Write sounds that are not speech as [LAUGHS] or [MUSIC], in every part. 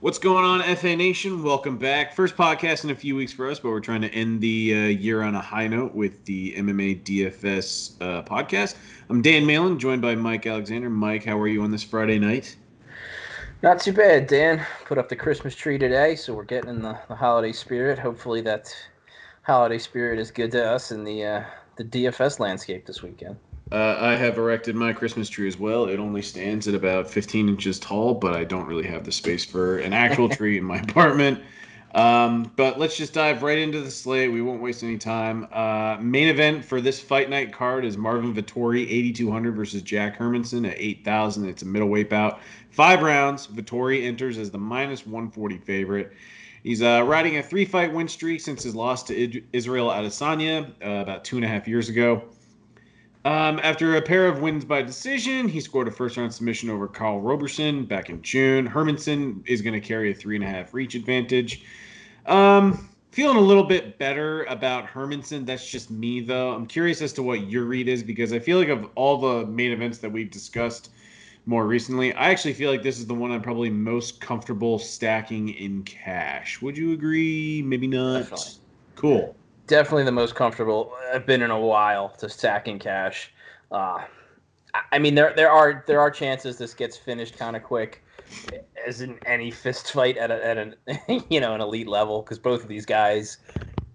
What's going on, FA Nation? Welcome back. First podcast in a few weeks for us, but we're trying to end the uh, year on a high note with the MMA DFS uh, podcast. I'm Dan Malin, joined by Mike Alexander. Mike, how are you on this Friday night? Not too bad, Dan. Put up the Christmas tree today, so we're getting in the, the holiday spirit. Hopefully, that holiday spirit is good to us in the uh, the DFS landscape this weekend. Uh, I have erected my Christmas tree as well. It only stands at about 15 inches tall, but I don't really have the space for an actual [LAUGHS] tree in my apartment. Um, but let's just dive right into the slate. We won't waste any time. Uh, main event for this fight night card is Marvin Vettori, 8,200 versus Jack Hermansson at 8,000. It's a middleweight bout. Five rounds. Vettori enters as the minus 140 favorite. He's uh, riding a three fight win streak since his loss to Israel Adesanya uh, about two and a half years ago. Um, after a pair of wins by decision, he scored a first round submission over Karl Roberson back in June. Hermansson is going to carry a three and a half reach advantage. Um, feeling a little bit better about Hermansson. That's just me, though. I'm curious as to what your read is because I feel like of all the main events that we've discussed more recently, I actually feel like this is the one I'm probably most comfortable stacking in cash. Would you agree? Maybe not. Definitely. Cool definitely the most comfortable I've been in a while to stacking cash. Uh, I mean, there there are there are chances this gets finished kind of quick, as in any [LAUGHS] fist fight at a, at an [LAUGHS] you know an elite level, because both of these guys,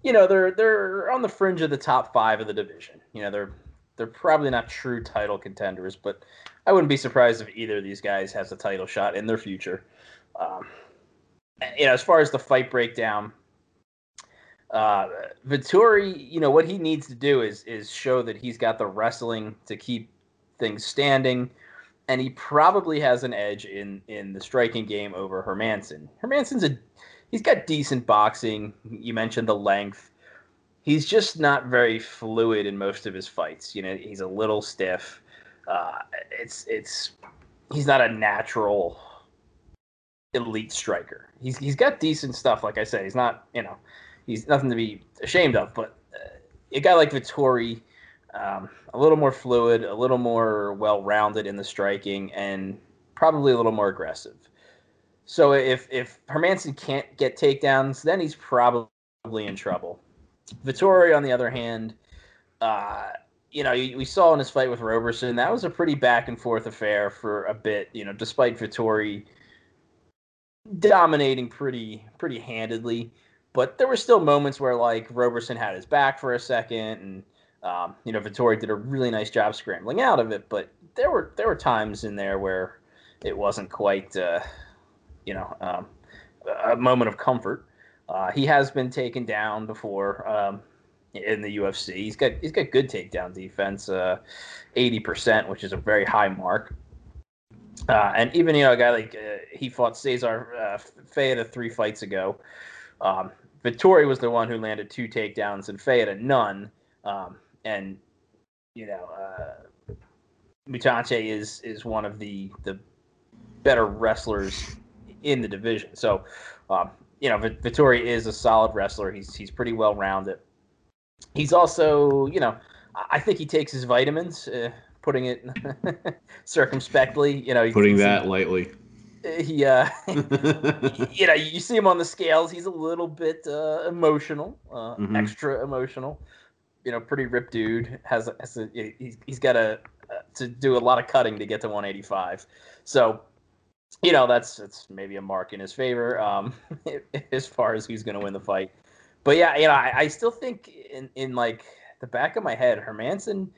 you know, they're they're on the fringe of the top five of the division. You know, they're they're probably not true title contenders, but I wouldn't be surprised if either of these guys has a title shot in their future. Um, you know, as far as the fight breakdown, uh, Vettori, you know what he needs to do is is show that he's got the wrestling to keep things standing, and he probably has an edge in in the striking game over Hermansson. Hermansson's a he's got decent boxing. You mentioned the length. He's just not very fluid in most of his fights. You know, he's a little stiff. Uh, it's it's he's not a natural elite striker. He's he's got decent stuff. Like I said, he's not you know he's nothing to be ashamed of. But uh, a guy like Vettori, um, a little more fluid, a little more well-rounded in the striking, and probably a little more aggressive. So if if Hermansson can't get takedowns, then he's probably in trouble. Vettori, on the other hand, uh, you know, we saw in his fight with Roberson, that was a pretty back and forth affair for a bit. You know, despite Vettori dominating pretty pretty handedly. But there were still moments where like Roberson had his back for a second, and um, you know Vettori did a really nice job scrambling out of it. But there were there were times in there where it wasn't quite uh, you know um, a moment of comfort. Uh, he has been taken down before um, in the UFC. He's got he's got good takedown defense, uh, eighty percent, which is a very high mark. Uh, and even you know a guy like uh, he fought Cezar uh, three fights ago. Um, Vettori was the one who landed two takedowns and Ferreira none. Um, and you know, uh, Mutante is is one of the the better wrestlers in the division. So, um, you know, Vettori is a solid wrestler. He's he's pretty well rounded. He's also, you know, I think he takes his vitamins. Uh, putting it [LAUGHS] circumspectly, you know, putting that lightly he uh [LAUGHS] [LAUGHS] you know you see him on the scales he's a little bit uh emotional uh mm-hmm. extra emotional. You know pretty ripped dude has, has a, he's, he's got a uh, to do a lot of cutting to get to 185 so you know that's that's maybe a mark in his favor um [LAUGHS] as far as who's going to win the fight. But yeah you know I, I still think in in like the back of my head Hermansson,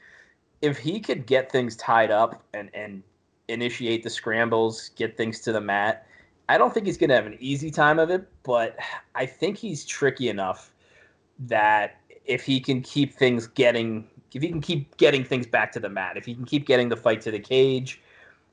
if he could get things tied up and and initiate the scrambles, get things to the mat. I don't think he's going to have an easy time of it, but I think he's tricky enough that if he can keep things getting, if he can keep getting things back to the mat, if he can keep getting the fight to the cage,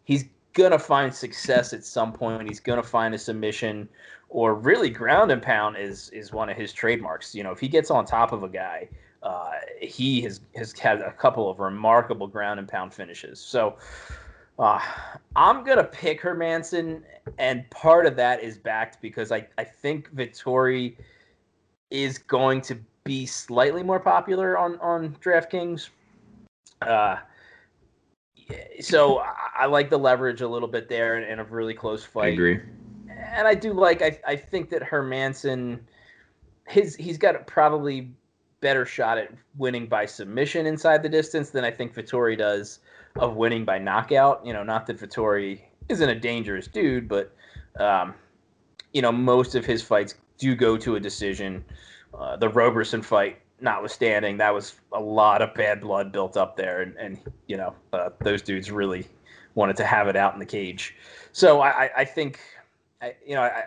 he's going to find success at some point. He's going to find a submission or really ground and pound is is one of his trademarks. You know, if he gets on top of a guy, uh, he has has had a couple of remarkable ground and pound finishes. So uh, I'm gonna pick Hermansson, and part of that is backed because I, I think Vettori is going to be slightly more popular on on DraftKings. Uh, so I, I like the leverage a little bit there in, in a really close fight. I agree. and I do like. I I think that Hermansson his he's got a probably better shot at winning by submission inside the distance than I think Vettori does of winning by knockout. You know, not that Vettori isn't a dangerous dude, but um, you know, most of his fights do go to a decision. Uh, the Roberson fight, notwithstanding, that was a lot of bad blood built up there, and, and you know, uh, those dudes really wanted to have it out in the cage. So I, I think, I, you know, I,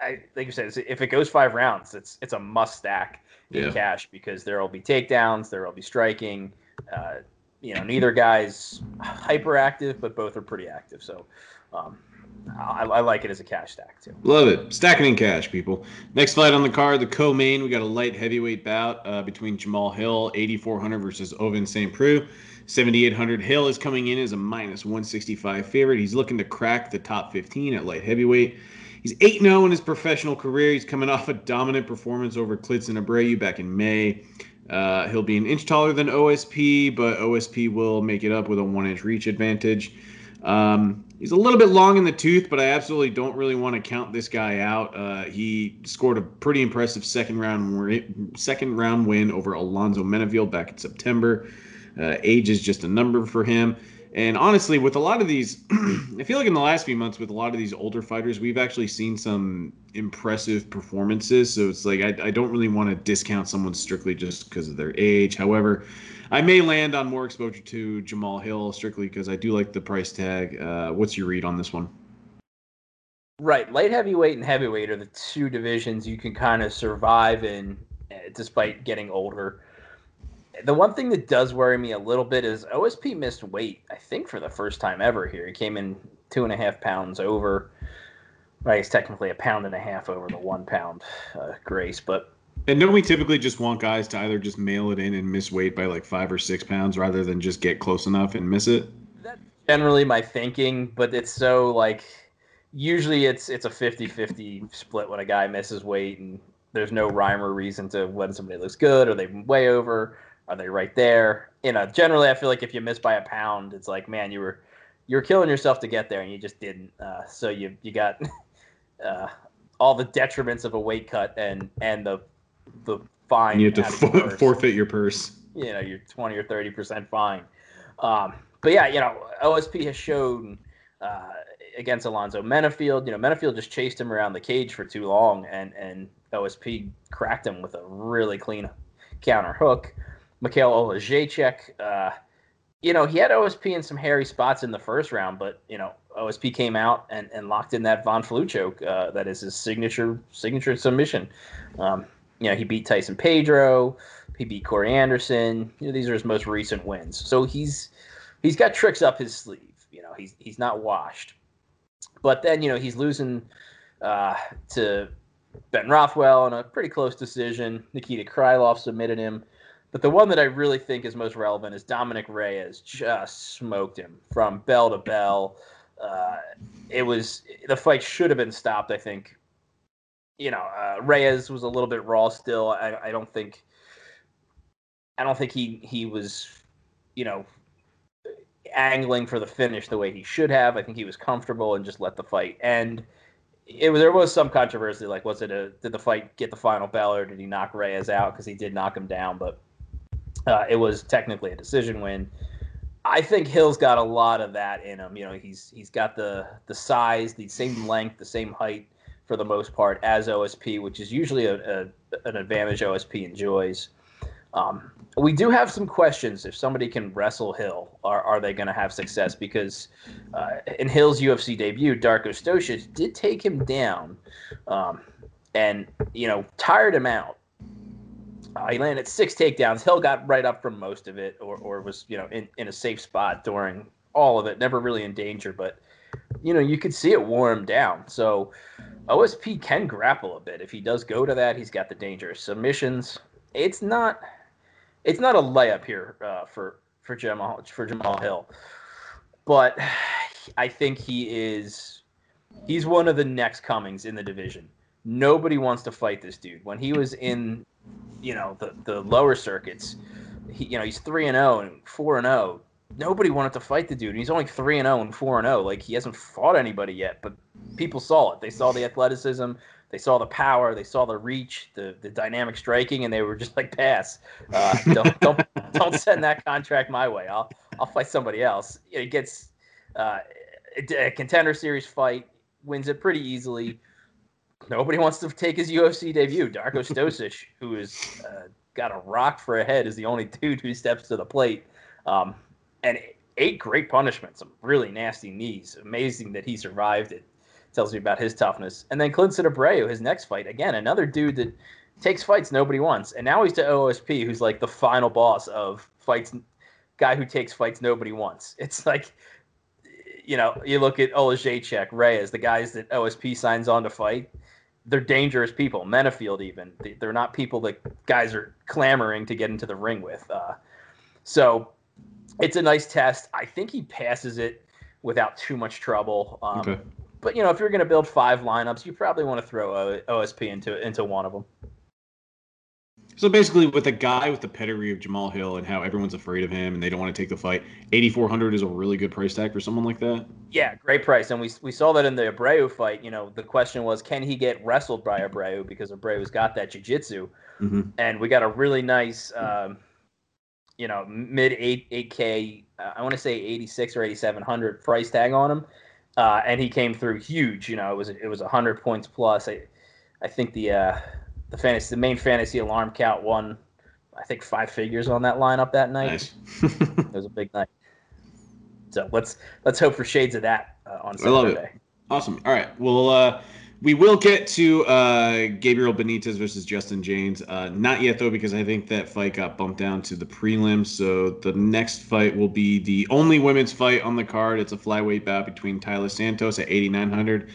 I like you said, if it goes five rounds, it's it's a must stack in yeah. cash because there will be takedowns, there will be striking. Uh, you know, neither guy's hyperactive, but both are pretty active. So um, I, I, like it as a cash stack too. Love it. Stacking in cash, people. Next fight on the card, the co-main. We got a light heavyweight bout uh, between Jamal Hill, 8,400 versus Ovince St. Preux. 7,800. Hill is coming in as a minus 165 favorite. He's looking to crack the top 15 at light heavyweight. He's 8 0 in his professional career. He's coming off a dominant performance over Klidson Abreu back in May. Uh, he'll be an inch taller than OSP, but OSP will make it up with a one inch reach advantage. Um, he's a little bit long in the tooth, but I absolutely don't really want to count this guy out. Uh, he scored a pretty impressive second round second round win over Alonzo Menifield back in September. Uh, age is just a number for him. And honestly, with a lot of these, [CLEARS THROAT] I feel like in the last few months, with a lot of these older fighters, we've actually seen some impressive performances. So it's like I, I don't really want to discount someone strictly just because of their age. However, I may land on more exposure to Jamal Hill strictly because I do like the price tag. Uh, what's your read on this one? Right, light heavyweight and heavyweight are the two divisions you can kind of survive in, eh, despite getting older the one thing that does worry me a little bit is OSP missed weight. I think for the first time ever here, he came in two and a half pounds over. Right, he's technically a pound and a half over the one pound uh, grace, but. And don't we typically just want guys to either just mail it in and miss weight by like five or six pounds rather than just get close enough and miss it? That's generally my thinking, but it's so like usually it's it's a 50-50 split when a guy misses weight and there's no rhyme or reason to when somebody looks good or they way over are they right there? You know, generally, I feel like if you miss by a pound, it's like, man, you were you were killing yourself to get there, and you just didn't. Uh, so you you got [LAUGHS] uh, all the detriments of a weight cut and and the the fine. You have to for, forfeit your purse. You know, your twenty or thirty percent fine. Um, but yeah, you know, OSP has shown uh, against Alonzo Menifield. You know, Menifield just chased him around the cage for too long, and and OSP cracked him with a really clean counter hook. Mikhail Oleksiejczuk, uh, you know, he had OSP in some hairy spots in the first round, but you know, OSP came out and, and locked in that Von Flue choke. Uh, that is his signature signature submission. Um, you know, he beat Tyson Pedro, he beat Corey Anderson. You know, these are his most recent wins. So he's he's got tricks up his sleeve. You know, he's he's not washed. But then you know he's losing uh, to Ben Rothwell in a pretty close decision. Nikita Krylov submitted him. But the one that I really think is most relevant is Dominick Reyes just smoked him from bell to bell. Uh, it was the fight should have been stopped. I think. You know, uh, Reyes was a little bit raw still. I, I don't think. I don't think he he was, you know, angling for the finish the way he should have. I think he was comfortable and just let the fight end. It was there was some controversy, like was it a did the fight get the final bell or did he knock Reyes out because he did knock him down, but uh, it was technically a decision win. I think Hill's got a lot of that in him. You know, he's he's got the the size, the same length, the same height for the most part as OSP, which is usually a, a an advantage OSP enjoys. Um, we do have some questions. If somebody can wrestle Hill, are, are they going to have success? Because uh, in Hill's UFC debut, Darko Stosic did take him down, um, and you know tired him out. Uh, he landed six takedowns. Hill got right up from most of it, or, or was you know in, in a safe spot during all of it. Never really in danger, but you know you could see it wore him down. So OSP can grapple a bit if he does go to that. He's got the dangerous submissions. It's not it's not a layup here uh, for for Jamal for Jamal Hill, but [SIGHS] I think he is he's one of the next comings in the division. Nobody wants to fight this dude. When he was in you know the the lower circuits. He, you know, he's three and zero oh and four and zero. Oh. nobody wanted to fight the dude. And he's only three and zero and four and zero. Like he hasn't fought anybody yet, but people saw it. They saw the athleticism, they saw the power, they saw the reach, the the dynamic striking, and they were just like, pass. Uh, don't [LAUGHS] don't don't send that contract my way. I'll I'll fight somebody else. It gets uh, a contender series fight, wins it pretty easily. Nobody wants to take his UFC debut. Darko Stosic, [LAUGHS] who uh, got a rock for a head, is the only dude who steps to the plate. Um, and eight great punishments, some really nasty knees. Amazing that he survived it. Tells me about his toughness. And then Klidson Abreu, his next fight, again, another dude that takes fights nobody wants. And now he's to OSP, who's like the final boss of fights, guy who takes fights nobody wants. [LAUGHS] It's like, you know, you look at Oleksiejczuk, Reyes, the guys that OSP signs on to fight. They're dangerous people. Menifield, even they're not people that guys are clamoring to get into the ring with. Uh, so it's a nice test. I think he passes it without too much trouble. Um, okay. But you know, if you're going to build five lineups, you probably want to throw o- OSP into into one of them. So basically, with a guy with the pedigree of Jamal Hill and how everyone's afraid of him and they don't want to take the fight, 8400 is a really good price tag for someone like that. Yeah, great price. And we, we saw that in the Abreu fight. You know, the question was, can he get wrestled by Abreu because Abreu's got that jiu-jitsu. Mm-hmm. And we got a really nice um, you know mid eight eight k. Uh, want to say eighty six or eighty seven hundred price tag on him, uh, and he came through huge. You know, it was it was hundred points plus. I I think the uh, the fantasy the main fantasy alarm count won. I think five figures on that lineup that night. Nice. [LAUGHS] it was a big night. So let's let's hope for shades of that uh, on Saturday. I love it. Awesome. All right. Well, uh, we will get to uh, Gabriel Benitez versus Justin Jaynes. Uh, not yet though, because I think that fight got bumped down to the prelims. So the next fight will be the only women's fight on the card. It's a flyweight bout between Taila Santos at 8,900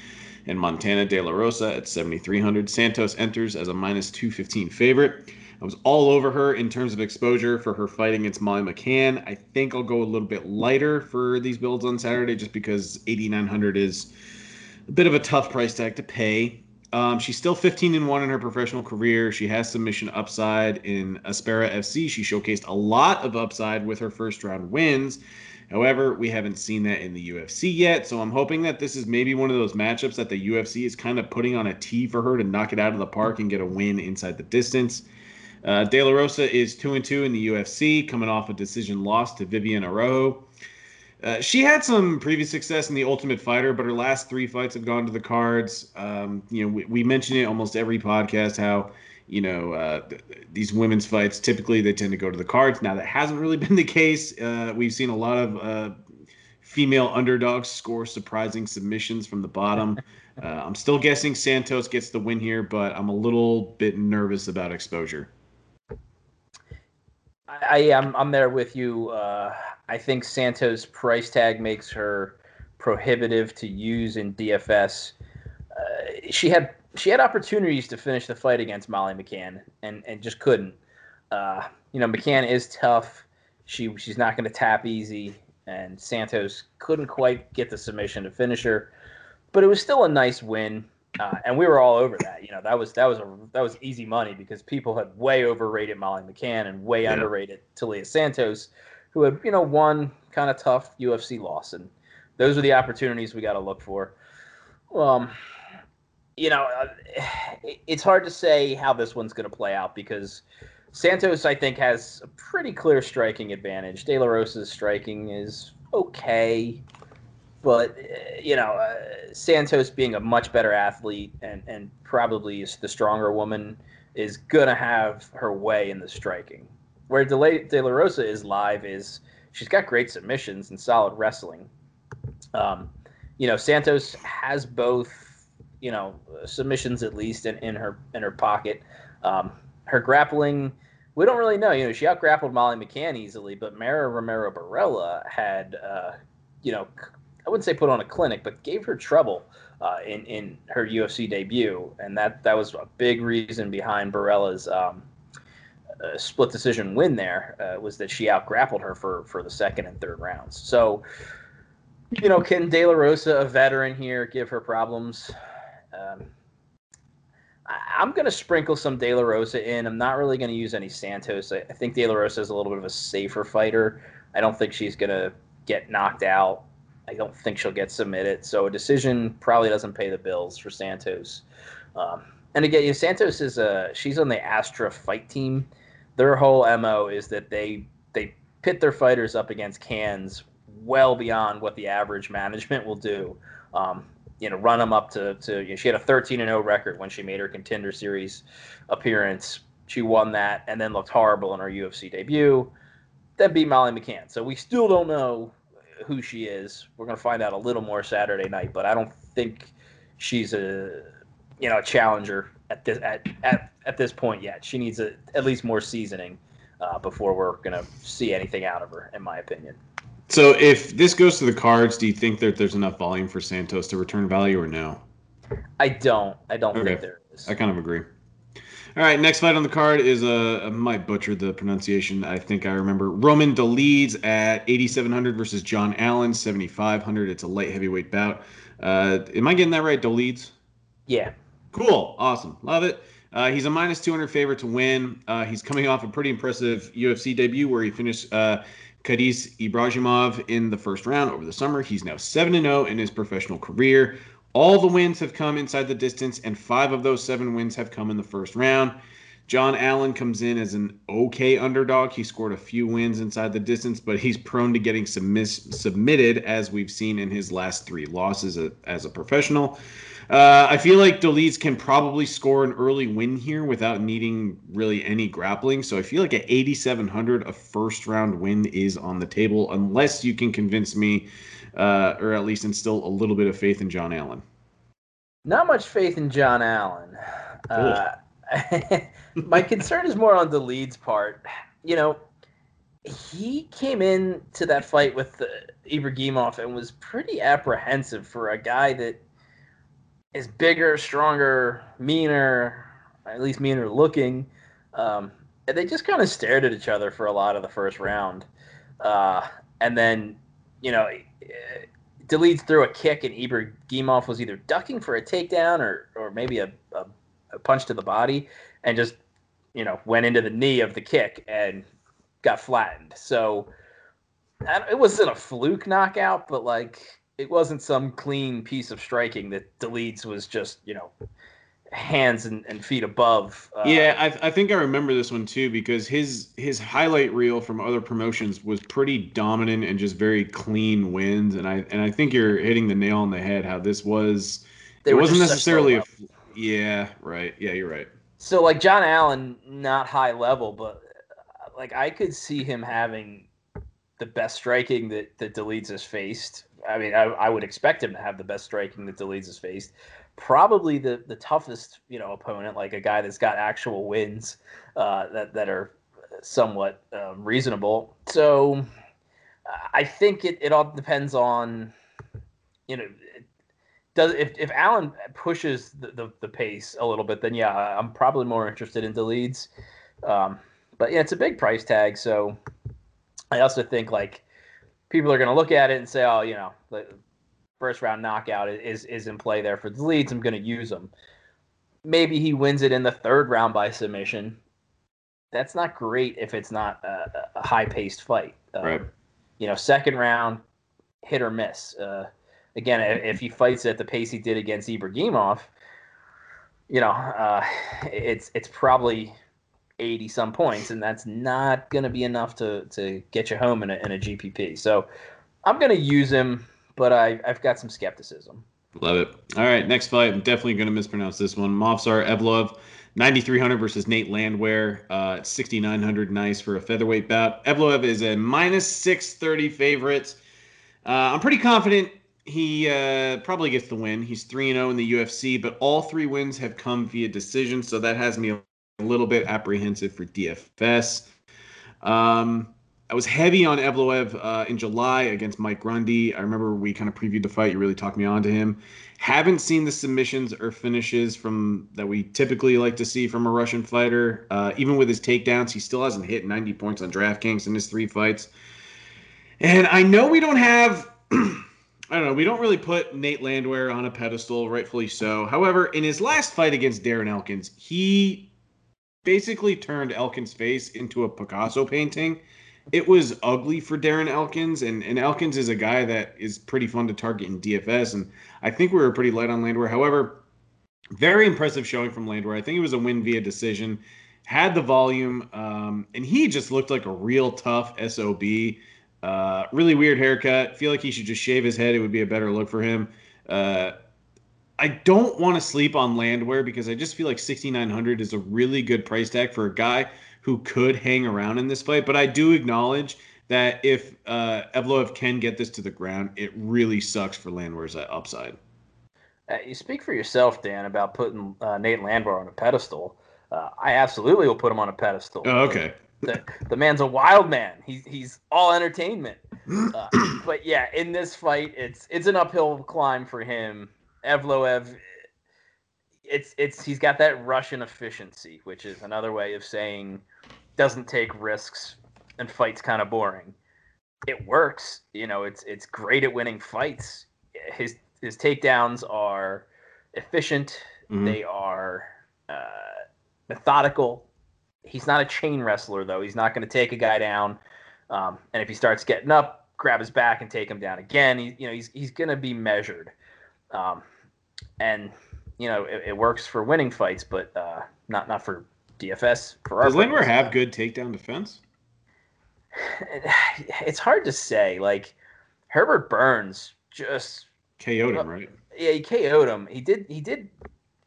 and Montana De La Rosa at 7,300. Santos enters as a minus 215 favorite. I was all over her in terms of exposure for her fight against Molly McCann. I think I'll go a little bit lighter for these builds on Saturday, just because 8,900 is a bit of a tough price tag to pay. Um, she's still 15 and one in her professional career. She has submission upside in Aspera FC. She showcased a lot of upside with her first round wins. However, we haven't seen that in the UFC yet, so I'm hoping that this is maybe one of those matchups that the UFC is kind of putting on a tee for her to knock it out of the park and get a win inside the distance. Uh, De La Rosa is two and two in the UFC, coming off a decision loss to Vivian Araújo. Uh, she had some previous success in the Ultimate Fighter, but her last three fights have gone to the cards. Um, you know, we, we mention it almost every podcast how you know uh, th- these women's fights typically they tend to go to the cards. Now that hasn't really [LAUGHS] been the case. Uh, we've seen a lot of uh, female underdogs score surprising submissions from the bottom. [LAUGHS] Uh, I'm still guessing Santos gets the win here, but I'm a little bit nervous about exposure. I am I'm, I'm there with you. Uh, I think Santos' price tag makes her prohibitive to use in DFS. Uh, she had she had opportunities to finish the fight against Molly McCann and and just couldn't. Uh, you know, McCann is tough. She she's not going to tap easy, and Santos couldn't quite get the submission to finish her, but it was still a nice win. Uh, and we were all over that. You know, that was that was a that was easy money because people had way overrated Molly McCann and way yeah. underrated Taila Santos, who had you know one kind of tough UFC loss, and those are the opportunities we got to look for. Um, you know, uh, it's hard to say how this one's going to play out because Santos, I think, has a pretty clear striking advantage. De La Rosa's striking is okay, but uh, you know, uh, Santos being a much better athlete and and probably is the stronger woman is gonna have her way in the striking. Where De La, De La Rosa is live is she's got great submissions and solid wrestling. Um, you know, Santos has both, you know, submissions at least in, in her in her pocket. Um, her grappling, we don't really know. You know, she out grappled Molly McCann easily, but Mara Romero Borella had, uh, you know, I wouldn't say put on a clinic, but gave her trouble uh, in in her UFC debut, and that that was a big reason behind Borella's um, uh, split decision win there uh, was that she out grappled her for for the second and third rounds. So, you know, can De La Rosa, a veteran here, give her problems? Um, I, am going to sprinkle some De La Rosa in. I'm not really going to use any Santos. I, I, think De La Rosa is a little bit of a safer fighter. I don't think she's gonna get knocked out. I don't think she'll get submitted. So a decision probably doesn't pay the bills for Santos. Um, and again, you know, Santos is a she's on the Astra fight team. Their whole mo is that they they pit their fighters up against cans well beyond what the average management will do. Um, you know, run them up to to. You know, she had a 13 and 0 record when she made her contender series appearance. She won that and then looked horrible in her UFC debut. Then beat Molly McCann. So we still don't know who she is. We're gonna find out a little more Saturday night, but I don't think she's a you know a challenger at this at at, at this point yet. She needs a, at least more seasoning uh, before we're gonna see anything out of her, in my opinion. So if this goes to the cards, do you think that there's enough volume for Santos to return value or no? I don't. I don't okay. think there is. I kind of agree. All right, next fight on the card is a. Uh, I might butcher the pronunciation. I think I remember Roman Dolidze at 8,700 versus John Allen 7,500. It's a light heavyweight bout. Uh, am I getting that right, Dolidze? Yeah. Cool. Awesome. Love it. Uh, he's a minus 200 favorite to win. Uh, he's coming off a pretty impressive UFC debut where he finished uh, Khadis Ibragimov in the first round over the summer. He's now 7 0 in his professional career. All the wins have come inside the distance, and five of those seven wins have come in the first round. John Allen comes in as an okay underdog. He scored a few wins inside the distance, but he's prone to getting submiss- submitted, as we've seen in his last three losses as a professional. Uh, I feel like Dolidze can probably score an early win here without needing really any grappling. So I feel like at 8,700, a first round win is on the table, unless you can convince me, uh, or at least instill a little bit of faith in John Allen. Not much faith in John Allen. Uh, [LAUGHS] my concern is more on Dolidze's part. You know, he came in to that fight with the Ibragimov and was pretty apprehensive for a guy that is bigger, stronger, meaner, at least meaner looking. Um, and they just kind of stared at each other for a lot of the first round. Uh, and then, you know, Dolidze threw a kick, and Ibragimov was either ducking for a takedown or, or maybe a, a, a punch to the body and just, you know, went into the knee of the kick and got flattened. So it wasn't a fluke knockout, but like it wasn't some clean piece of striking that Dolidze was just you know hands and, and feet above. Uh, yeah, I, I think I remember this one too because his his highlight reel from other promotions was pretty dominant and just very clean wins, and I and I think you're hitting the nail on the head. How this was, it wasn't necessarily a. Yeah, right. Yeah, you're right. So like John Allen, not high level, but like I could see him having the best striking that that Dolidze has faced I mean, I, I, would expect him to have the best striking that Dolidze has faced. Probably the the toughest, you know, opponent, like a guy that's got actual wins uh, that that are somewhat um, reasonable. So I think it, it all depends on, you know, does if, if Allen pushes the, the, the, pace a little bit, then yeah, I'm probably more interested in Dolidze. Um, but yeah, it's a big price tag, so I also think like people are going to look at it and say, oh, you know, the first round knockout is is in play there for the leads. I'm going to use him. Maybe he wins it in the third round by submission. That's not great if it's not a, a high paced fight. Um, right. You know, second round, hit or miss. Uh, again, if he fights at the pace he did against Ibragimov, you know, uh, it's it's probably 80 some points, and that's not going to be enough to, to get you home in a, in a GPP. So I'm going to use him, but I, I've got some skepticism. Love it. All right, next fight. I'm definitely going to mispronounce this one. Movsar Evloev, 9,300 versus Nate Landwehr. Uh, 6,900 nice for a featherweight bout. Evloev is a minus 630 favorite. Uh, I'm pretty confident he uh, probably gets the win. He's 3 0 in the UFC, but all three wins have come via decision, so that has me a little bit apprehensive for DFS. Um, I was heavy on Evloev uh, in July against Mike Grundy. I remember we kind of previewed the fight. You really talked me on to him. Haven't seen the submissions or finishes from that we typically like to see from a Russian fighter. Uh, even with his takedowns, he still hasn't hit 90 points on DraftKings in his three fights. And I know we don't have. [CLEARS THROAT] I don't know. We don't really put Nate Landwehr on a pedestal, rightfully so. However, in his last fight against Darren Elkins, he basically turned Elkin's face into a Picasso painting. it was ugly for Darren Elkins, and, and Elkins is a guy that is pretty fun to target in DFS, and I think we were pretty light on Landwehr. However, very impressive showing from Landwehr. I think it was a win via decision. Had the volume, um, and he just looked like a real tough SOB. Uh, really weird haircut. Feel like he should just shave his head. It would be a better look for him. Uh, I don't want to sleep on Landwehr because I just feel like 6,900 is a really good price tag for a guy who could hang around in this fight. But I do acknowledge that if uh, Evloev can get this to the ground, it really sucks for Landwehr's upside. Uh, you speak for yourself, Dan, about putting uh, Nate Landwehr on a pedestal. Uh, I absolutely will put him on a pedestal. Oh, okay. the, the man's a wild man. He's he's all entertainment. [CLEARS THROAT] Uh, but yeah, in this fight, it's it's an uphill climb for him. Evloev, it's it's he's got that Russian efficiency, which is another way of saying doesn't take risks and fights kind of boring. It works, you know. It's it's great at winning fights. His his takedowns are efficient. Mm-hmm. They are uh, methodical. He's not a chain wrestler though. He's not going to take a guy down, um, and if he starts getting up, grab his back and take him down again. He, you know, he's he's going to be measured, um, and you know it, it, works for winning fights, but uh, not not for DFS. For Does Landwehr have good takedown defense? [SIGHS] It's hard to say. Like Herbert Burns just KO'd him, right? Yeah, he KO'd him. He did. He did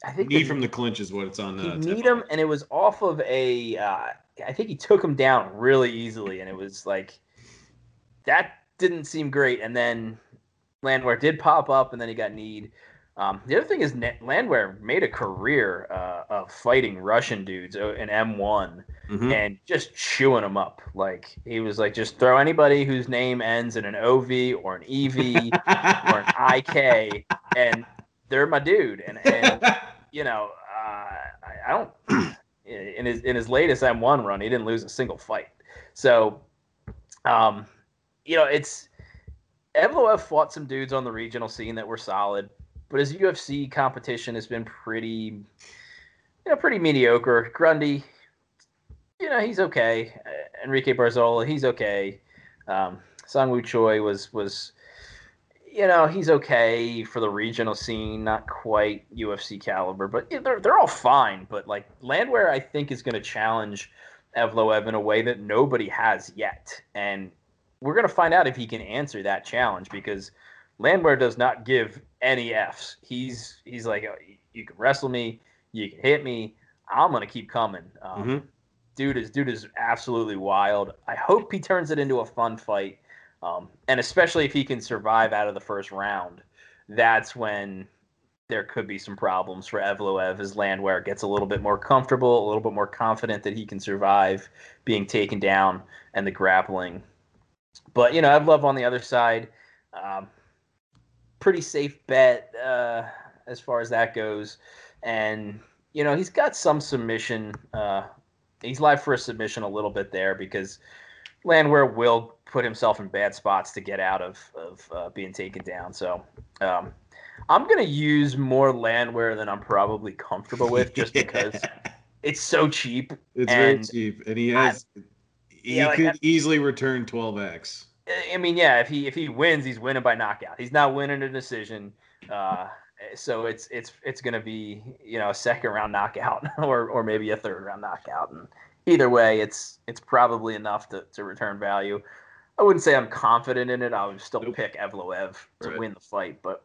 I think knee the, from the clinch is what it's on. Uh, he him, and it was off of a. Uh, I think he took him down really easily, and it was like that didn't seem great. And then Landwehr did pop up, and then he got kneed. Um, the other thing is Landwehr made a career uh, of fighting Russian dudes uh, in M1 mm-hmm. and just chewing them up. Like he was like, just throw anybody whose name ends in an OV or an EV or an [LAUGHS] IK, and they're my dude. And, and [LAUGHS] you know, uh, I, I don't. [CLEARS THROAT] In his in his latest M1 run, he didn't lose a single fight. So, um, you know, it's Evloev fought some dudes on the regional scene that were solid, but his UFC competition has been pretty, you know, pretty mediocre. Grundy, you know, he's okay. Enrique Barzola, he's okay. Um, Sungwoo Choi was was you know, he's okay for the regional scene, not quite UFC caliber, but they're they're all fine. But like Landwehr, I think is going to challenge Evloev in a way that nobody has yet, and we're going to find out if he can answer that challenge because Landwehr does not give any f's. He's he's like, oh, you can wrestle me, you can hit me, I'm going to keep coming. Um, mm-hmm. Dude is dude is absolutely wild. I hope he turns it into a fun fight. Um, and especially if he can survive out of the first round, that's when there could be some problems for Evloev as Landwehr gets a little bit more comfortable, a little bit more confident that he can survive being taken down and the grappling. But, you know, Evloev on the other side, um, pretty safe bet uh, as far as that goes. And, you know, he's got some submission. Uh, he's live for a submission a little bit there because Landwehr will put himself in bad spots to get out of of uh, being taken down. So um, I'm gonna use more Landwehr than I'm probably comfortable with, just because [LAUGHS] it's so cheap. It's very cheap, and he has I, he yeah, could like, easily return 12x. I mean, yeah, if he if he wins, he's winning by knockout. He's not winning a decision. Uh, so it's it's it's gonna be you know a second round knockout [LAUGHS] or or maybe a third round knockout, and either way, it's it's probably enough to, to return value. I wouldn't say I'm confident in it. I would still nope. pick Evloev to right. win the fight, but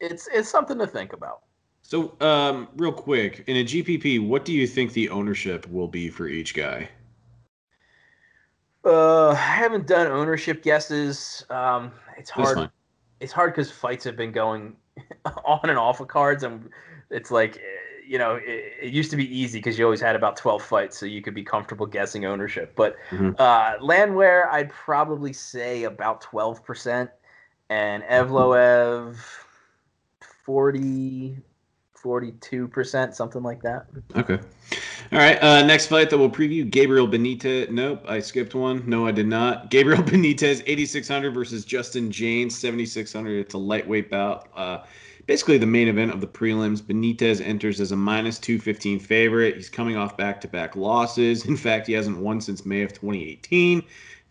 it's it's something to think about. So, um, real quick, in a GPP, what do you think the ownership will be for each guy? Uh, I haven't done ownership guesses. Um, it's hard. It's hard because fights have been going [LAUGHS] on and off of cards, and it's like you know, it, it, used to be easy because you always had about 12 fights, so you could be comfortable guessing ownership. But mm-hmm. uh, Landwehr, I'd probably say about 12%, and Evloev, 40, 42%, something like that. Okay. All right. Uh, next fight that we'll preview Gabriel Benitez. Nope, I skipped one. No, I did not. [LAUGHS] Gabriel Benitez, 8,600 versus Justin Jaynes, 7,600. It's a lightweight bout. Uh, basically the main event of the prelims. Benitez enters as a minus 215 favorite. He's coming off back to back losses. In fact, he hasn't won since May of 2018.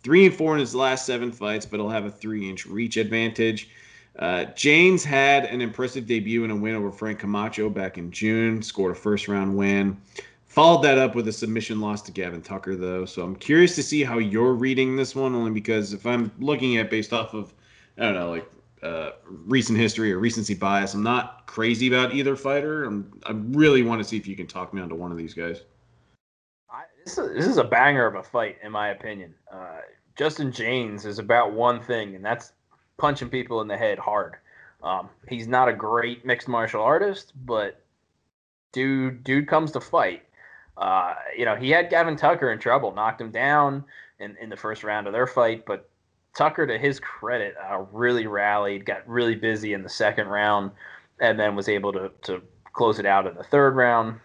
three and four in his last seven fights, but he'll have a three inch reach advantage. Uh, Jaynes had an impressive debut in a win over Frank Camacho back in June, scored a first round win. Followed that up with a submission loss to Gavin Tucker, though. So I'm curious to see how you're reading this one, only because if I'm looking at based off of, I don't know, like uh, recent history or recency bias, I'm not crazy about either fighter. I'm, I really want to see if you can talk me onto one of these guys. I, this, is, this is a banger of a fight, in my opinion. Uh, Justin Jaynes is about one thing, and that's punching people in the head hard. Um, he's not a great mixed martial artist, but dude, dude comes to fight. Uh, you know, he had Gavin Tucker in trouble, knocked him down in, in the first round of their fight, but Tucker, to his credit, uh, really rallied, got really busy in the second round, and then was able to, to close it out in the third round.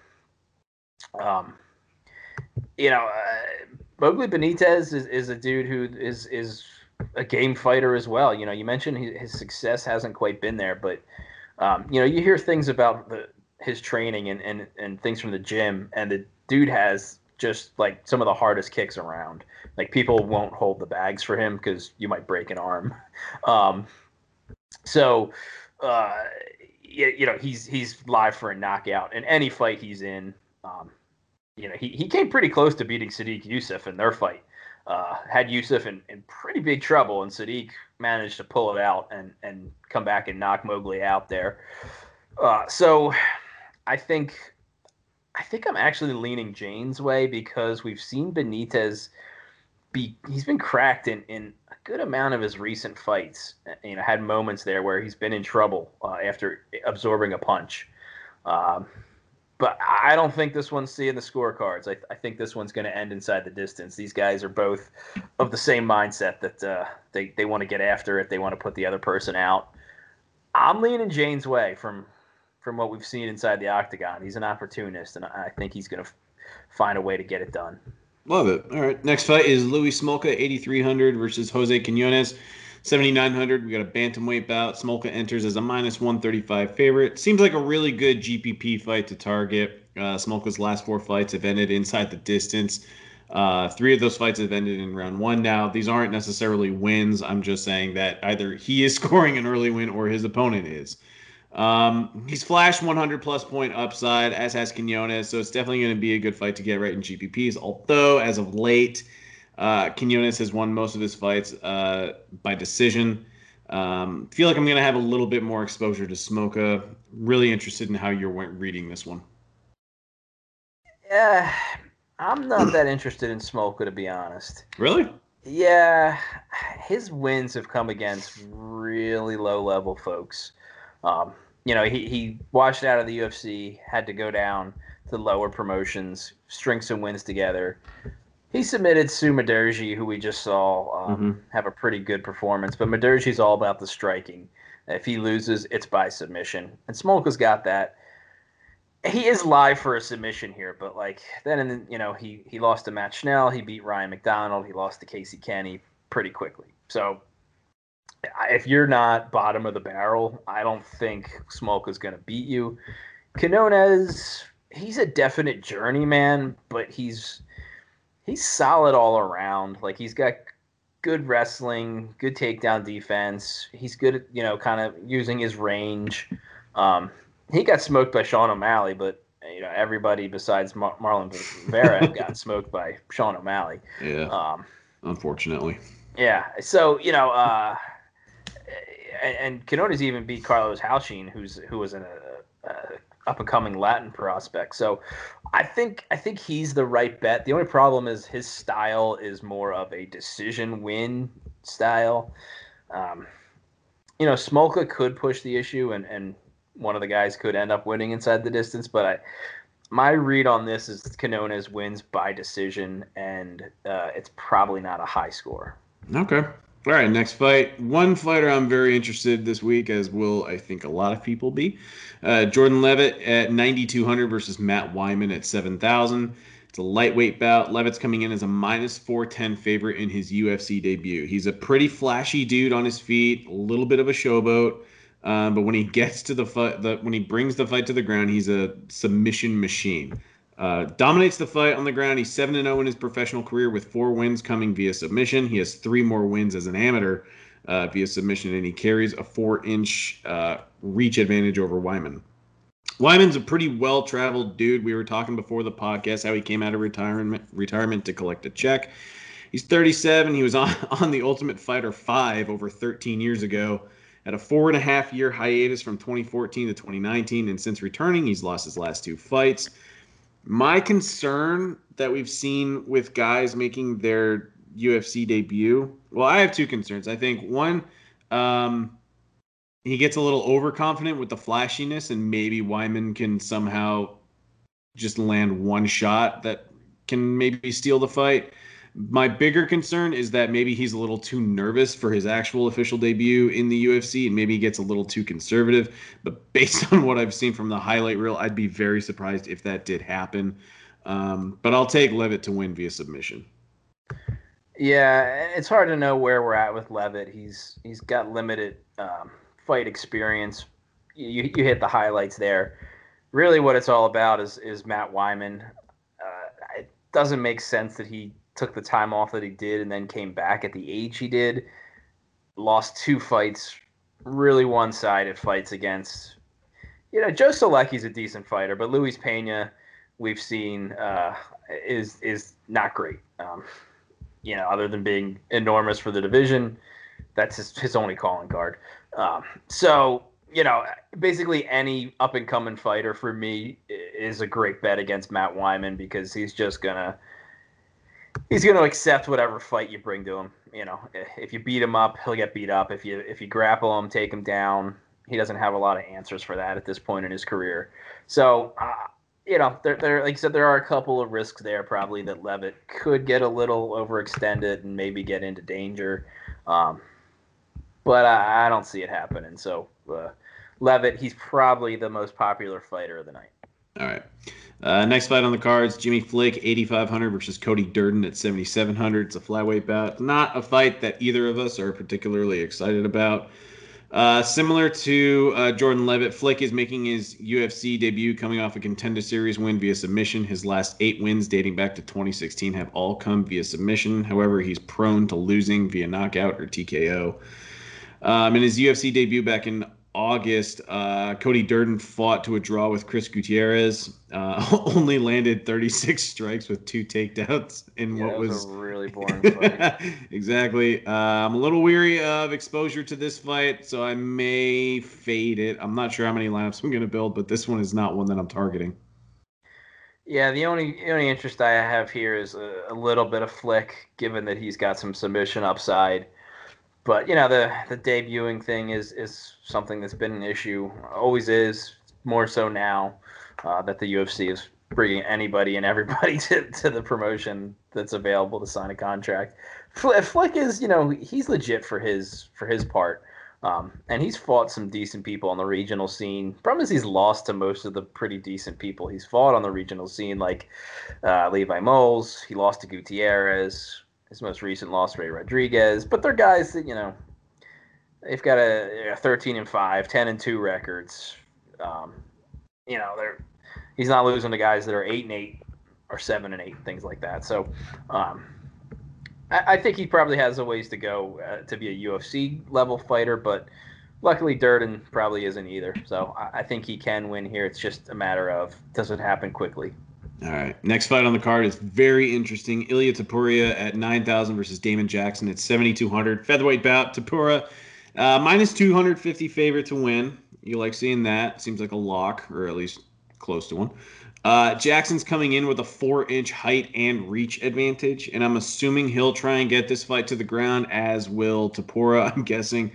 Um, you know, uh, Mowgli Benitez is, is a dude who is is a game fighter as well. You know, you mentioned his, success hasn't quite been there, but um, you know, you hear things about the, his training and, and, and things from the gym, and the dude has just like some of the hardest kicks around. Like people won't hold the bags for him because you might break an arm. [LAUGHS] Um, so, uh, you, you, know, he's he's live for a knockout in any fight he's in. Um, you know, he, he came pretty close to beating Sodiq Yusuff in their fight. Uh, had Yusuff in, in pretty big trouble, and Sodiq managed to pull it out and, and come back and knock Mowgli out there. Uh, so I think I think I'm actually leaning Jaynes' way because we've seen Benitez be he's been cracked in, in a good amount of his recent fights. You know, had moments there where he's been in trouble uh, after absorbing a punch. Um, but I don't think this one's seeing the scorecards. I, I think this one's going to end inside the distance. These guys are both of the same mindset that uh, they, they want to get after it. They want to put the other person out. I'm leaning Jaynes' way from from what we've seen inside the octagon. He's an opportunist, and I think he's going to find a way to get it done. Love it. All right. Next fight is Louis Smolka, 8,300 versus Jose Quinones, 7,900. We got a bantamweight bout. Smolka enters as a minus 135 favorite. Seems like a really good GPP fight to target. Uh, Smolka's last four fights have ended inside the distance. Uh, three of those fights have ended in round one now. These aren't necessarily wins. I'm just saying that either he is [LAUGHS] scoring an early win or his opponent is. Um, he's flashed 100 plus point upside, as has Quinones, so it's definitely going to be a good fight to get right in GPPs. Although, as of late, uh, Quinones has won most of his fights uh, by decision. Um, feel like I'm going to have a little bit more exposure to Smolka. Really interested in how you're reading this one. Yeah, I'm not that [CLEARS THROAT] interested in Smolka, to be honest. Really? Yeah, his wins have come against really low level folks. Um, you know, he, he washed out of the UFC, had to go down to lower promotions, string some wins together. He submitted Su Mudaerji, who we just saw um, mm-hmm. have a pretty good performance, but Mudaerji's all about the striking. If he loses, it's by submission, and Smolka's got that. He is live for a submission here, but like then, and you know, he he lost to Matt Schnell, he beat Ryan McDonald, he lost to Casey Kenny pretty quickly. So if you're not bottom of the barrel, I don't think Smoke is going to beat you. Quinones, he's a definite journeyman, but he's he's solid all around. Like he's got good wrestling, good takedown defense. He's good at you know kind of using his range. Um, he got smoked by Sean O'Malley, but you know everybody besides Mar- Marlon Vera [LAUGHS] got smoked by Sean O'Malley. Yeah. Um, unfortunately. Yeah. So you know. Uh, and, and even beat Carlos Huachin, who's who was an a, uh, up and coming Latin prospect. So I think I think he's the right bet. The only problem is his style is more of a decision win style. Um, you know, Smolka could push the issue, and and one of the guys could end up winning inside the distance. But I, my read on this is Quinones wins by decision, and uh, it's probably not a high score. Okay. All right, next fight. One fighter I'm very interested this week, as will I think a lot of people be. Uh, Jordan Levitt at 9,200 versus Matt Wyman at 7,000. It's a lightweight bout. Levitt's coming in as a minus 410 favorite in his UFC debut. He's a pretty flashy dude on his feet, a little bit of a showboat. Um, but when he gets to the fight, the, when he brings the fight to the ground, he's a submission machine. Uh, dominates the fight on the ground. He's 7 0 in his professional career with four wins coming via submission. He has three more wins as an amateur uh, via submission, and he carries a four inch uh, reach advantage over Wyman. Wyman's a pretty well traveled dude. We were talking before the podcast how he came out of retirement retirement to collect a check. He's 37. He was on, [LAUGHS] on the Ultimate Fighter 5 over 13 years ago. Had a four and a half year hiatus from 2014 to 2019, and since returning, he's lost his last two fights. My concern that we've seen with guys making their UFC debut, well, I have two concerns. I think one, um, he gets a little overconfident with the flashiness, and maybe Wiman can somehow just land one shot that can maybe steal the fight. My bigger concern is that maybe he's a little too nervous for his actual official debut in the UFC and maybe he gets a little too conservative. But [LAUGHS] based on what I've seen from the highlight reel, I'd be very surprised if that did happen. Um, but I'll take Leavitt to win via submission. Yeah, it's hard to know where we're at with Leavitt. He's he's got limited um, fight experience. You you hit the highlights there. Really, what it's all about is is Matt Wiman. Uh, it doesn't make sense that he took the time off that he did and then came back at the age he did. Lost two fights, really one sided fights against. You know, Joe Solecki's a decent fighter, but Luis Pena, we've seen, uh, is is not great. Um, you know, other than being enormous for the division, that's his, his only calling card. Um, so, you know, basically any up and coming fighter for me is a great bet against Matt Wiman because he's just gonna he's going to accept whatever fight you bring to him. You know, if you beat him up, he'll get beat up. If you if you grapple him, take him down, he doesn't have a lot of answers for that at this point in his career. So, uh, you know, there, there, like I said, there are a couple of risks there probably that Leavitt could get a little overextended and maybe get into danger. Um, but I, I, don't see it happening. So, uh, Leavitt, he's probably the most popular fighter of the night. All right. Uh, next fight on the cards: Jimmy Flick, 8,500 versus Cody Durden at 7,700. It's a flyweight bout. Not a fight that either of us are particularly excited about. Uh, similar to uh, Jordan Leavitt, Flick is making his UFC debut coming off a contender series win via submission. His last eight wins dating back to 2016 have all come via submission. However, he's prone to losing via knockout or TKO. Um, in his UFC debut back in August, uh, Cody Durden fought to a draw with Chris Gutierrez. Uh, [LAUGHS] only landed 36 strikes with two takedowns in yeah, what was, was really [LAUGHS] boring fight. exactly. Uh, I'm a little weary of exposure to this fight, so I may fade it. I'm not sure how many lineups I'm going to build, but this one is not one that I'm targeting. Yeah, the only the only interest I have here is a, a little bit of flick, given that he's got some submission upside but you know the the debuting thing is is something that's been an issue, always is, more so now uh, that the UFC is bringing anybody and everybody [LAUGHS] to, to the promotion that's available to sign a contract. Flick is, you know, he's legit for his for his part, um, and he's fought some decent people on the regional scene. Problem is, he's lost to most of the pretty decent people he's fought on the regional scene, like uh, Levi Moles. He lost to Gutierrez. His most recent loss, Ray Rodriguez. But they're guys that, you know, they've got a, a 13 and 5, 10 and 2 records. Um, you know, they're he's not losing to guys that are 8 and 8 or 7 and 8, things like that. So, um, I, I, think he probably has a ways to go uh, to be a UFC level fighter, but luckily Durden probably isn't either. So I, I think he can win here. It's just a matter of does it happen quickly. All right. Next fight on the card is very interesting. Ilia Topuria at 9,000 versus Damon Jackson at 7,200. Featherweight bout. Topuria uh, minus 250 favorite to win. You like seeing that. Seems like a lock, or at least close to one. Uh, Jackson's coming in with a four inch height and reach advantage, and I'm assuming he'll try and get this fight to the ground, as will Topuria, [LAUGHS] I'm guessing.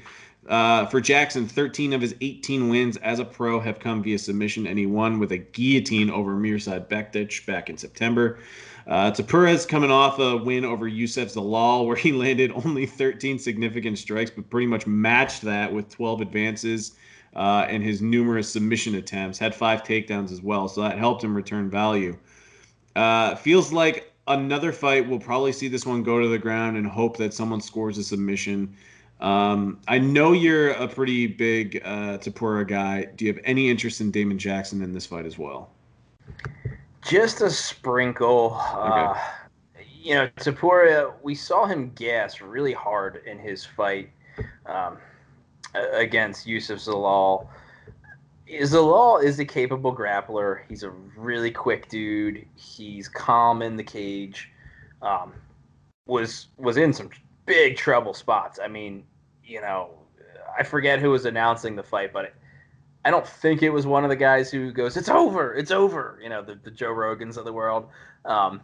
Uh, for Jackson, 13 of his 18 wins as a pro have come via submission, and he won with a guillotine over Mirsad Bektic back in September. Uh, Topuria coming off a win over Youssef Zalal, where he [LAUGHS] landed only 13 significant strikes, but pretty much matched that with 12 advances uh, and his numerous submission attempts. Had five takedowns as well, so that helped him return value. Uh, feels like another fight We'll probably see this one go to the ground and hope that someone scores a submission. Um, I know you're a pretty big uh, Topuria guy. Do you have any interest in Damon Jackson in this fight as well? Just a sprinkle. Uh, you know, Topuria, we saw him gas really hard in his fight um, against Youssef Zalal. Zalal is a capable grappler. He's a really quick dude. He's calm in the cage. Um, was was in some big trouble spots. I mean, you know, I forget who was announcing the fight, but I don't think it was one of the guys who goes, "It's over, it's over." You know, the, the Joe Rogans of the world. Um,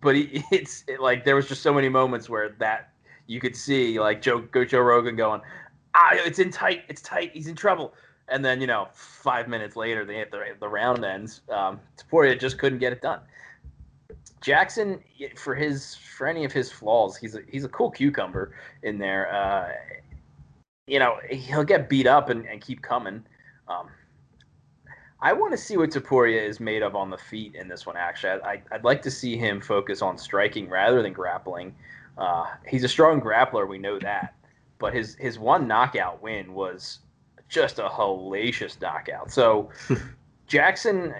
but he, [LAUGHS] it's it, like there was just so many moments where that you could see like Joe go Joe Rogan going, "Ah, it's in tight, it's tight, he's in trouble." And then you know, five minutes later, they hit the the round ends. Um, Topuria just couldn't get it done. Jackson, for his for any of his flaws, he's a, he's a cool cucumber in there. Uh, you know, he'll get beat up and, and keep coming. Um, I want to see what Topuria is made of on the feet in this one. Actually, I, would like to see him focus on striking rather than grappling. Uh, he's a strong grappler, we know that, but his his one knockout win was just a hellacious knockout. So [LAUGHS] Jackson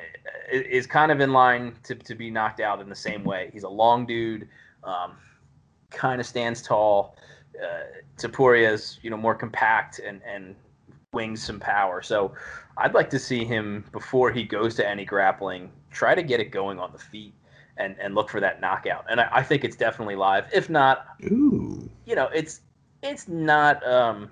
is kind of in line to, to be knocked out in the same way. He's a long dude, um, kind of stands tall. Uh, is you know more compact and and wings some power. So I'd like to see him before he goes to any grappling try to get it going on the feet and and look for that knockout. And I, I think it's definitely live. If not, Ooh. you know, it's it's not um,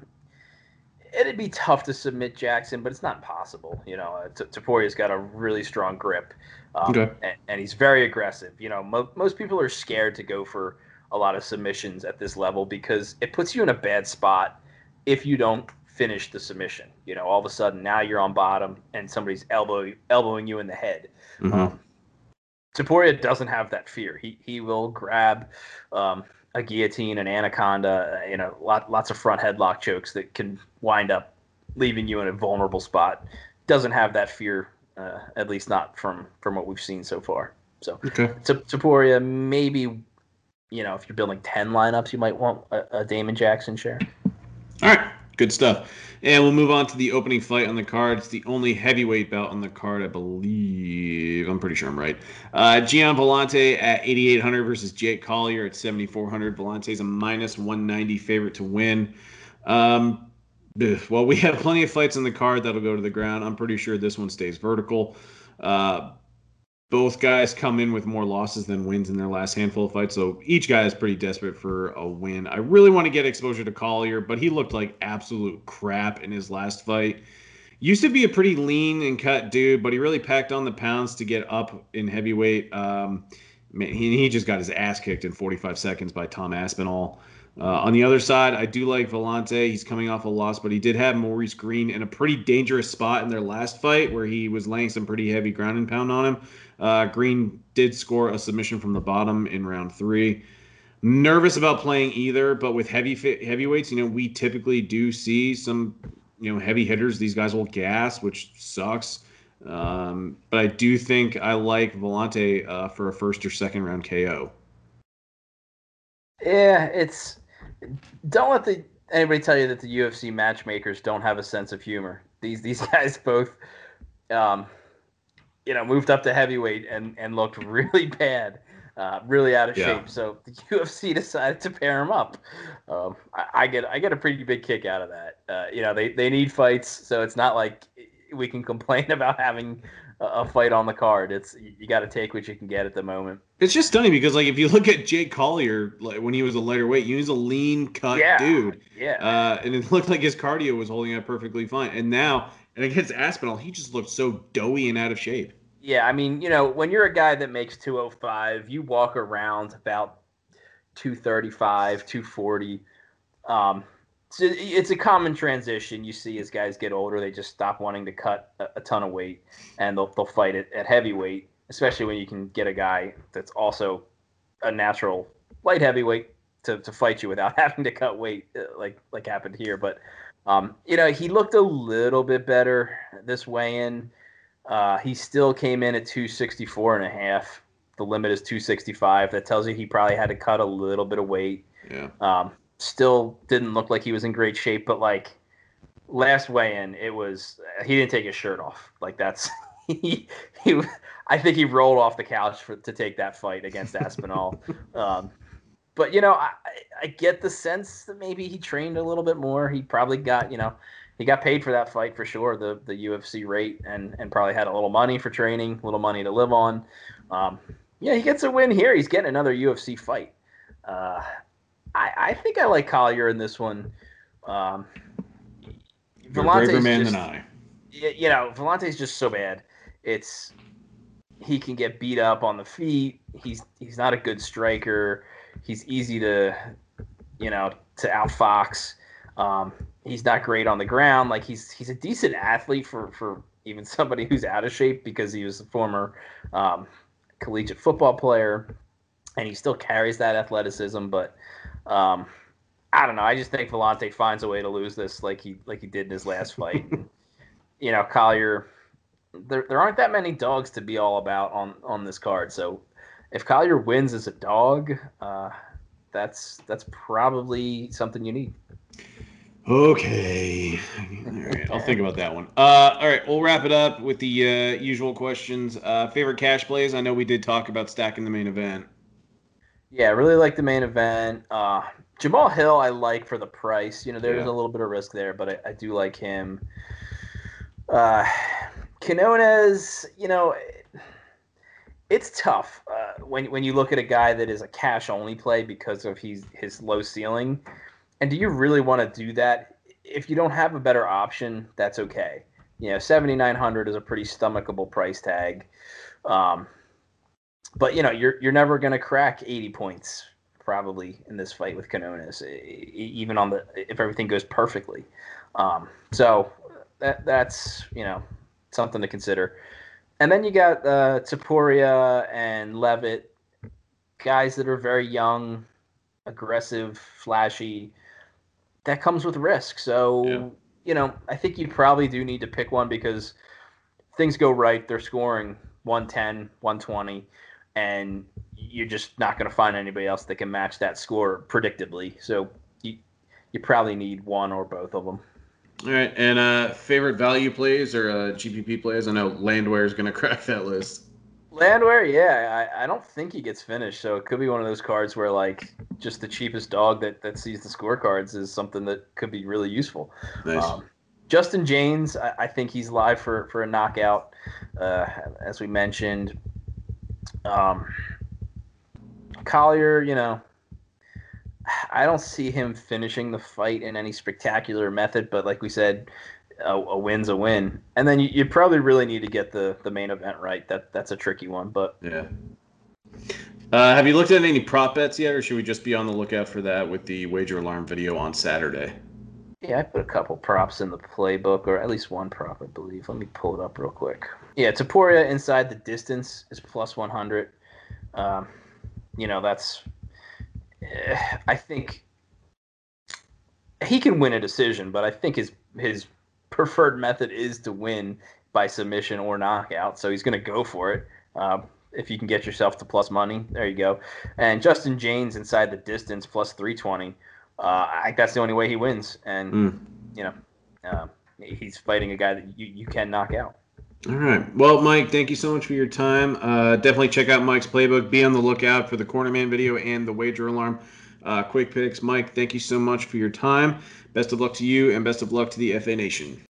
it'd be tough to submit Jackson, but it's not impossible. You know, uh, Topuria's got a really strong grip, um, okay. and, and, he's very aggressive. You know, mo- most people are scared to go for a lot of submissions at this level because it puts you in a bad spot if you don't finish the submission. You know, all of a sudden now you're on bottom and somebody's elbow elbowing you in the head. Mm-hmm. Um, Topuria doesn't have that fear. He he will grab. Um, a guillotine, an anaconda, you know, lot, lots of front headlock chokes that can wind up leaving you in a vulnerable spot. Doesn't have that fear, uh, at least not from from what we've seen so far. So, okay. Topuria, maybe, you know, if you're building ten lineups, you might want a, a Damon Jackson share. All right. Good stuff. And we'll move on to the opening fight on the card. It's the only heavyweight bout on the card, I believe. I'm pretty sure I'm right. Uh, Gian Villante at 8,800 versus Jake Collier at 7,400. Villante's a minus 190 favorite to win. Um, well, we have plenty of fights on the card that'll go to the ground. I'm pretty sure this one stays vertical. Uh, both guys come in with more losses than wins in their last handful of fights, so each guy is pretty desperate for a win. I really want to get exposure to Collier, but he looked like absolute crap in his last fight. Used to be a pretty lean and cut dude, but he really packed on the pounds to get up in heavyweight. Um, man, he, he just got his ass kicked in 45 seconds by Tom Aspinall. Uh, on the other side, I do like Villante. He's coming off a loss, but he did have Maurice Greene in a pretty dangerous spot in their last fight where he was laying some pretty heavy ground and pound on him. Uh, Greene did score a submission from the bottom in round three. Nervous about playing either, but with heavy heavyweights, you know, we typically do see some, you know, heavy hitters. These guys will gas, which sucks. Um, but I do think I like Villante uh, for a first or second round KO. Yeah, it's don't let the anybody tell you that the UFC matchmakers don't have a sense of humor. These these [LAUGHS] guys both, um, you know, moved up to heavyweight and and looked [LAUGHS] really bad, uh, really out of yeah. shape. So the [LAUGHS] UFC decided to pair him up. Um, I, I, get I get a pretty big kick out of that. Uh, you know, they they need fights, so it's not like we can [LAUGHS] complain about having a fight on the card. It's you got to take what you can get at the moment. It's just stunning because like if you look at Jake Collier, like when he was a lighter weight, he was a lean cut yeah, dude. Yeah. Uh, and it looked like his cardio was holding up perfectly fine. And now, and against Aspinall, he just looked so doughy and out of shape. Yeah, I mean, you know, when you're a guy that makes 205, you walk around about 235, 240. Um, it's a common transition you see as guys get older. They just stop wanting to cut a, a ton of weight, and they'll they'll fight it at heavyweight, especially when you can get a guy that's also a natural light heavyweight to, to fight you without [LAUGHS] having to cut weight, uh, like like happened here. But um, you know, he looked a little bit better this weigh-in. Uh, he still came in at 264 and a half. The limit is 265. That tells you he probably had to cut a little bit of weight. Yeah. Um, still didn't look like he was in great shape, but like last weigh in, it was he didn't take his shirt off. Like that's [LAUGHS] he, he I think he rolled off the couch for, to take that fight against Aspinall. [LAUGHS] um, but you know, I, I get the sense that maybe he trained a little bit more. He probably got you know he got paid for that fight for sure, the the UFC rate, and and probably had a little money for training, a little money to live on. Um, yeah, he gets a win here. He's getting another UFC fight. Uh, I I think I like Collier in this one. Um, You're a braver man just, than I. You know, Villante's just so bad. It's he can get beat up on the feet. He's he's not a good striker. He's easy to, you know, to outfox. Um, he's not great on the ground. Like he's he's a decent athlete for for even somebody who's out of shape because he was a former um, collegiate football player, and he still carries that athleticism. But um, I don't know. I just think Villante finds a way to lose this, like he like he did in his last fight. [LAUGHS] you know, Collier. There, there aren't that many dogs to be all about on on this card. So if Collier wins as a dog, uh, that's that's probably something you need. Okay. All right. I'll think about that one. Uh, all right. We'll wrap it up with the uh, usual questions. Uh, favorite cash plays? I know we did talk about stacking the main event. Yeah, I really like the main event. Uh, Jamahal Hill, I like for the price. You know, there's yeah. a little bit of risk there, but I, I do like him. Uh, Quinonez, you know, it's tough uh, when when you look at a guy that is a cash only play because of he's his low ceiling and do you really want to do that? If you don't have a better option, that's okay. You know, seventy nine hundred is a pretty stomachable price tag. Um, but you know, you're you're never going to crack eighty points probably in this fight with Quinonez, even on the if everything goes perfectly. Um, so that that's you know something to consider. And then you got uh, Topuria and Leavitt, guys that are very young, aggressive, flashy that comes with risk. So, yeah. you know, I think you probably do need to pick one because things go right. They're scoring 110, 120, and you're just not going to find anybody else that can match that score predictably. So you, you probably need one or both of them. All right. And uh, favorite value plays or uh, GPP plays? I know Landwehr is going [LAUGHS] to crack that list. Landwehr, yeah, I, I don't think he gets finished, so it could be one of those cards where like just the cheapest dog that, that sees the scorecards is something that could be really useful. Nice. Um, Justin Jaynes, I, I, think he's live for, for a knockout, uh, as we mentioned. Um, Collier, you know, I don't see him finishing the fight in any spectacular method, but like we said, a, a win's a win. And then you, you probably really need to get the the main event right. That that's a tricky one, but yeah. Uh, have you looked at any prop bets yet, or should we just be on the lookout for that with the wager alarm video on Saturday? Yeah, I put a couple props in the playbook, or at least one prop, I believe. Let me pull it up real quick. Yeah, Topuria inside the distance is plus 100. Um, you know, that's. I think he can win a decision, but I think his his preferred method is to win by submission or knockout. So he's going to go for it. Uh, if you can get yourself to plus money, there you go. And Justin Jaynes inside the distance plus 320. Uh, I think that's the only way he wins. And, mm. you know, uh, he's fighting a guy that you, you can knock out. All right. Well, Mike, thank you so much for your time. Uh, definitely check out Mike's playbook. Be on the lookout for the Cornerman video and the wager alarm. Uh, quick picks. Mike, thank you so much for your time. Best of luck to you and best of luck to the FA Nation.